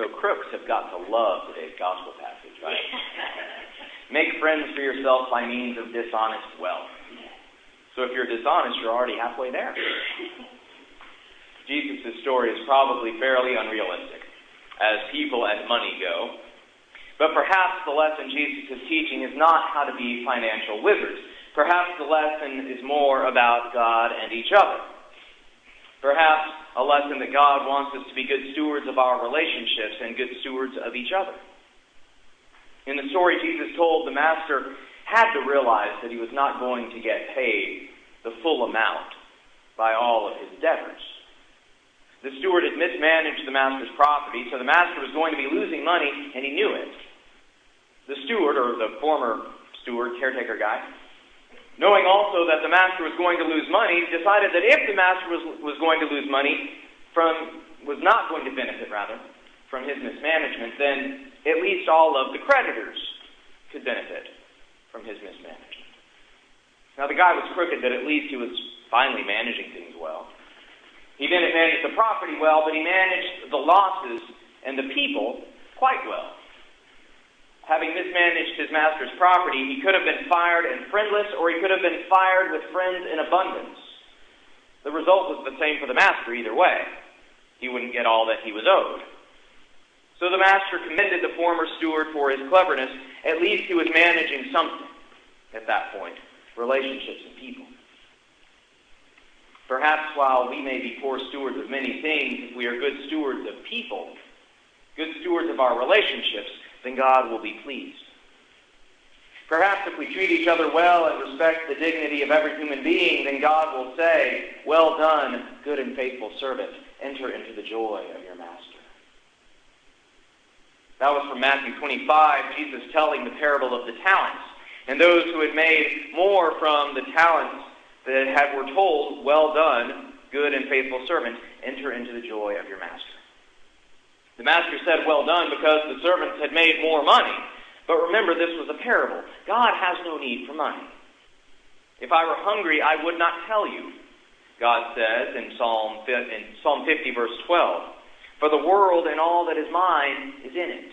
So crooks have got to love today's gospel passage, right? Make friends for yourself by means of dishonest wealth. So if you're dishonest, you're already halfway there. Jesus' story is probably fairly unrealistic, as people and money go. But perhaps the lesson Jesus is teaching is not how to be financial wizards. Perhaps the lesson is more about God and each other. Perhaps a lesson that God wants us to be good stewards of our relationships and good stewards of each other. In the story Jesus told, the master had to realize that he was not going to get paid the full amount by all of his debtors. The steward had mismanaged the master's property, so the master was going to be losing money, and he knew it. The steward, or the former steward, caretaker guy, knowing also that the master was going to lose money, decided that if the master was, was going to lose money from, was not going to benefit, rather, from his mismanagement, then at least all of the creditors could benefit from his mismanagement. Now, the guy was crooked, but at least he was finally managing things well. He didn't manage the property well, but he managed the losses and the people quite well having mismanaged his master's property, he could have been fired and friendless, or he could have been fired with friends in abundance. The result was the same for the master either way. He wouldn't get all that he was owed. So the master commended the former steward for his cleverness. At least he was managing something at that point relationships and people. Perhaps while we may be poor stewards of many things, if we are good stewards of people, good stewards of our relationships, then God will be pleased. Perhaps if we treat each other well and respect the dignity of every human being, then God will say, Well done, good and faithful servant. Enter into the joy of your master. That was from Matthew 25, Jesus telling the parable of the talents. And those who had made more from the talents that had were told, Well done, good and faithful servant, enter into the joy of your master. The master said, Well done, because the servants had made more money. But remember, this was a parable. God has no need for money. If I were hungry, I would not tell you, God says in Psalm, in Psalm 50, verse 12. For the world and all that is mine is in it.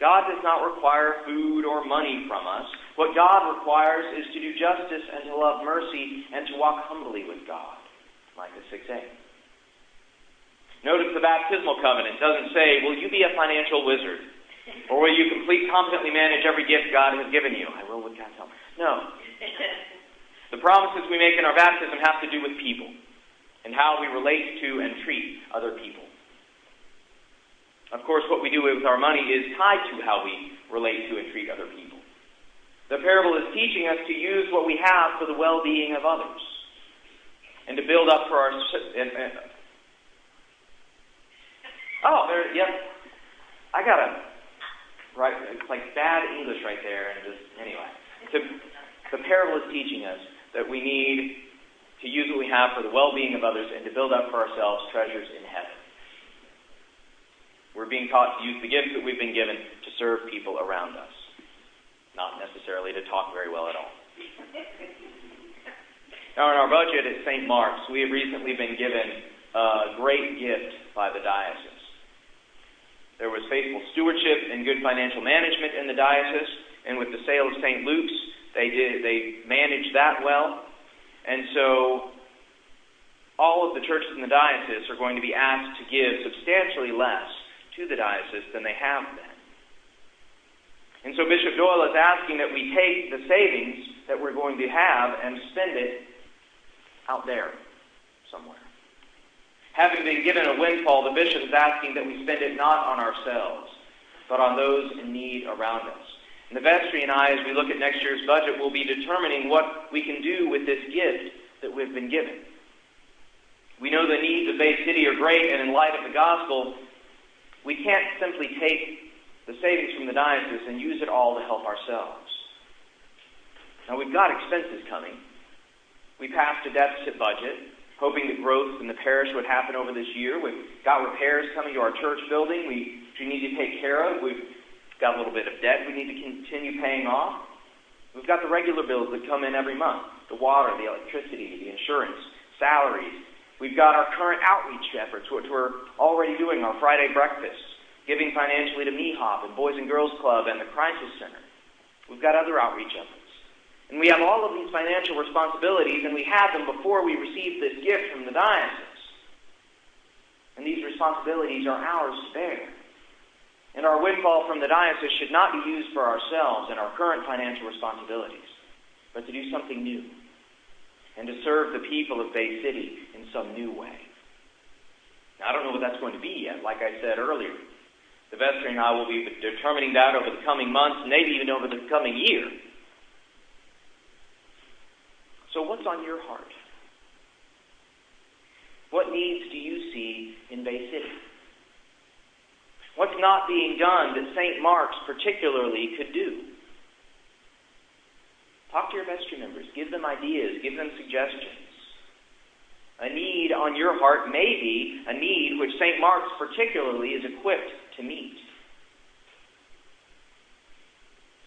God does not require food or money from us. What God requires is to do justice and to love mercy and to walk humbly with God, Micah 6a. Notice the baptismal covenant doesn't say, Will you be a financial wizard? Or will you complete, competently manage every gift God has given you? I will with God's help. No. The promises we make in our baptism have to do with people and how we relate to and treat other people. Of course, what we do with our money is tied to how we relate to and treat other people. The parable is teaching us to use what we have for the well being of others and to build up for our, Oh, there. Yep. I got a right. It's like bad English right there, and just anyway. To, the parable is teaching us that we need to use what we have for the well-being of others and to build up for ourselves treasures in heaven. We're being taught to use the gifts that we've been given to serve people around us, not necessarily to talk very well at all. Now, in our budget at St. Mark's, we have recently been given a great gift by the diocese. There was faithful stewardship and good financial management in the diocese, and with the sale of St. Luke's, they did they managed that well. And so all of the churches in the diocese are going to be asked to give substantially less to the diocese than they have been. And so Bishop Doyle is asking that we take the savings that we're going to have and spend it out there somewhere. Having been given a windfall, the bishop is asking that we spend it not on ourselves, but on those in need around us. And the vestry and I, as we look at next year's budget, will be determining what we can do with this gift that we've been given. We know the needs of Bay City are great, and in light of the gospel, we can't simply take the savings from the diocese and use it all to help ourselves. Now, we've got expenses coming. We passed a deficit budget hoping that growth in the parish would happen over this year. We've got repairs coming to our church building we, we need to take care of. We've got a little bit of debt we need to continue paying off. We've got the regular bills that come in every month the water, the electricity, the insurance, salaries, We've got our current outreach efforts, which we're already doing, our Friday breakfasts, giving financially to MEHOP and Boys and Girls Club and the Crisis Center. We've got other outreach efforts. And we have all of these financial responsibilities, and we had them before we received this gift from the diocese. And these responsibilities are ours to bear. And our windfall from the diocese should not be used for ourselves and our current financial responsibilities, but to do something new and to serve the people of Bay City in some new way. Now, I don't know what that's going to be yet, like I said earlier. The vestry and I will be determining that over the coming months, maybe even over the coming year. So, what's on your heart? What needs do you see in Bay City? What's not being done that St. Mark's particularly could do? Talk to your vestry members. Give them ideas. Give them suggestions. A need on your heart may be a need which St. Mark's particularly is equipped to meet.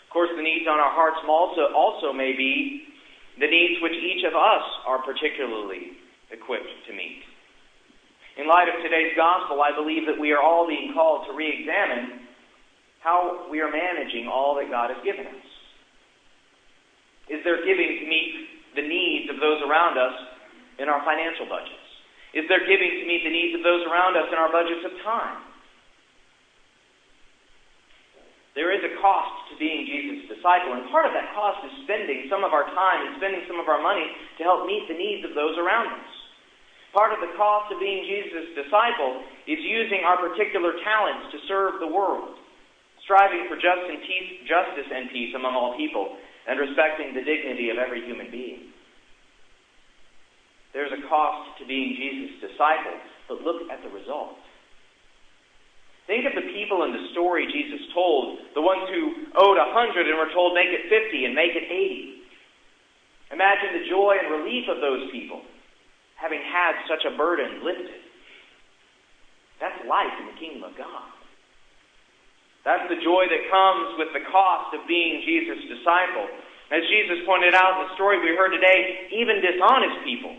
Of course, the needs on our hearts also, also may be the needs which each of us are particularly equipped to meet. In light of today's gospel, I believe that we are all being called to re examine how we are managing all that God has given us. Is there giving to meet the needs of those around us in our financial budgets? Is there giving to meet the needs of those around us in our budgets of time? There is a cost disciple, and part of that cost is spending some of our time and spending some of our money to help meet the needs of those around us. Part of the cost of being Jesus' disciple is using our particular talents to serve the world, striving for justice and peace among all people, and respecting the dignity of every human being. There's a cost to being Jesus' disciple, but look at the result. Think of the people in the story Jesus told, the ones who owed a hundred and were told, make it fifty and make it eighty. Imagine the joy and relief of those people, having had such a burden lifted. That's life in the kingdom of God. That's the joy that comes with the cost of being Jesus' disciple. As Jesus pointed out in the story we heard today, even dishonest people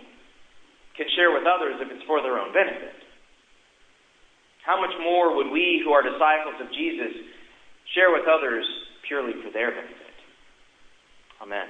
can share with others if it's for their own benefit. How much more would we who are disciples of Jesus share with others purely for their benefit? Amen.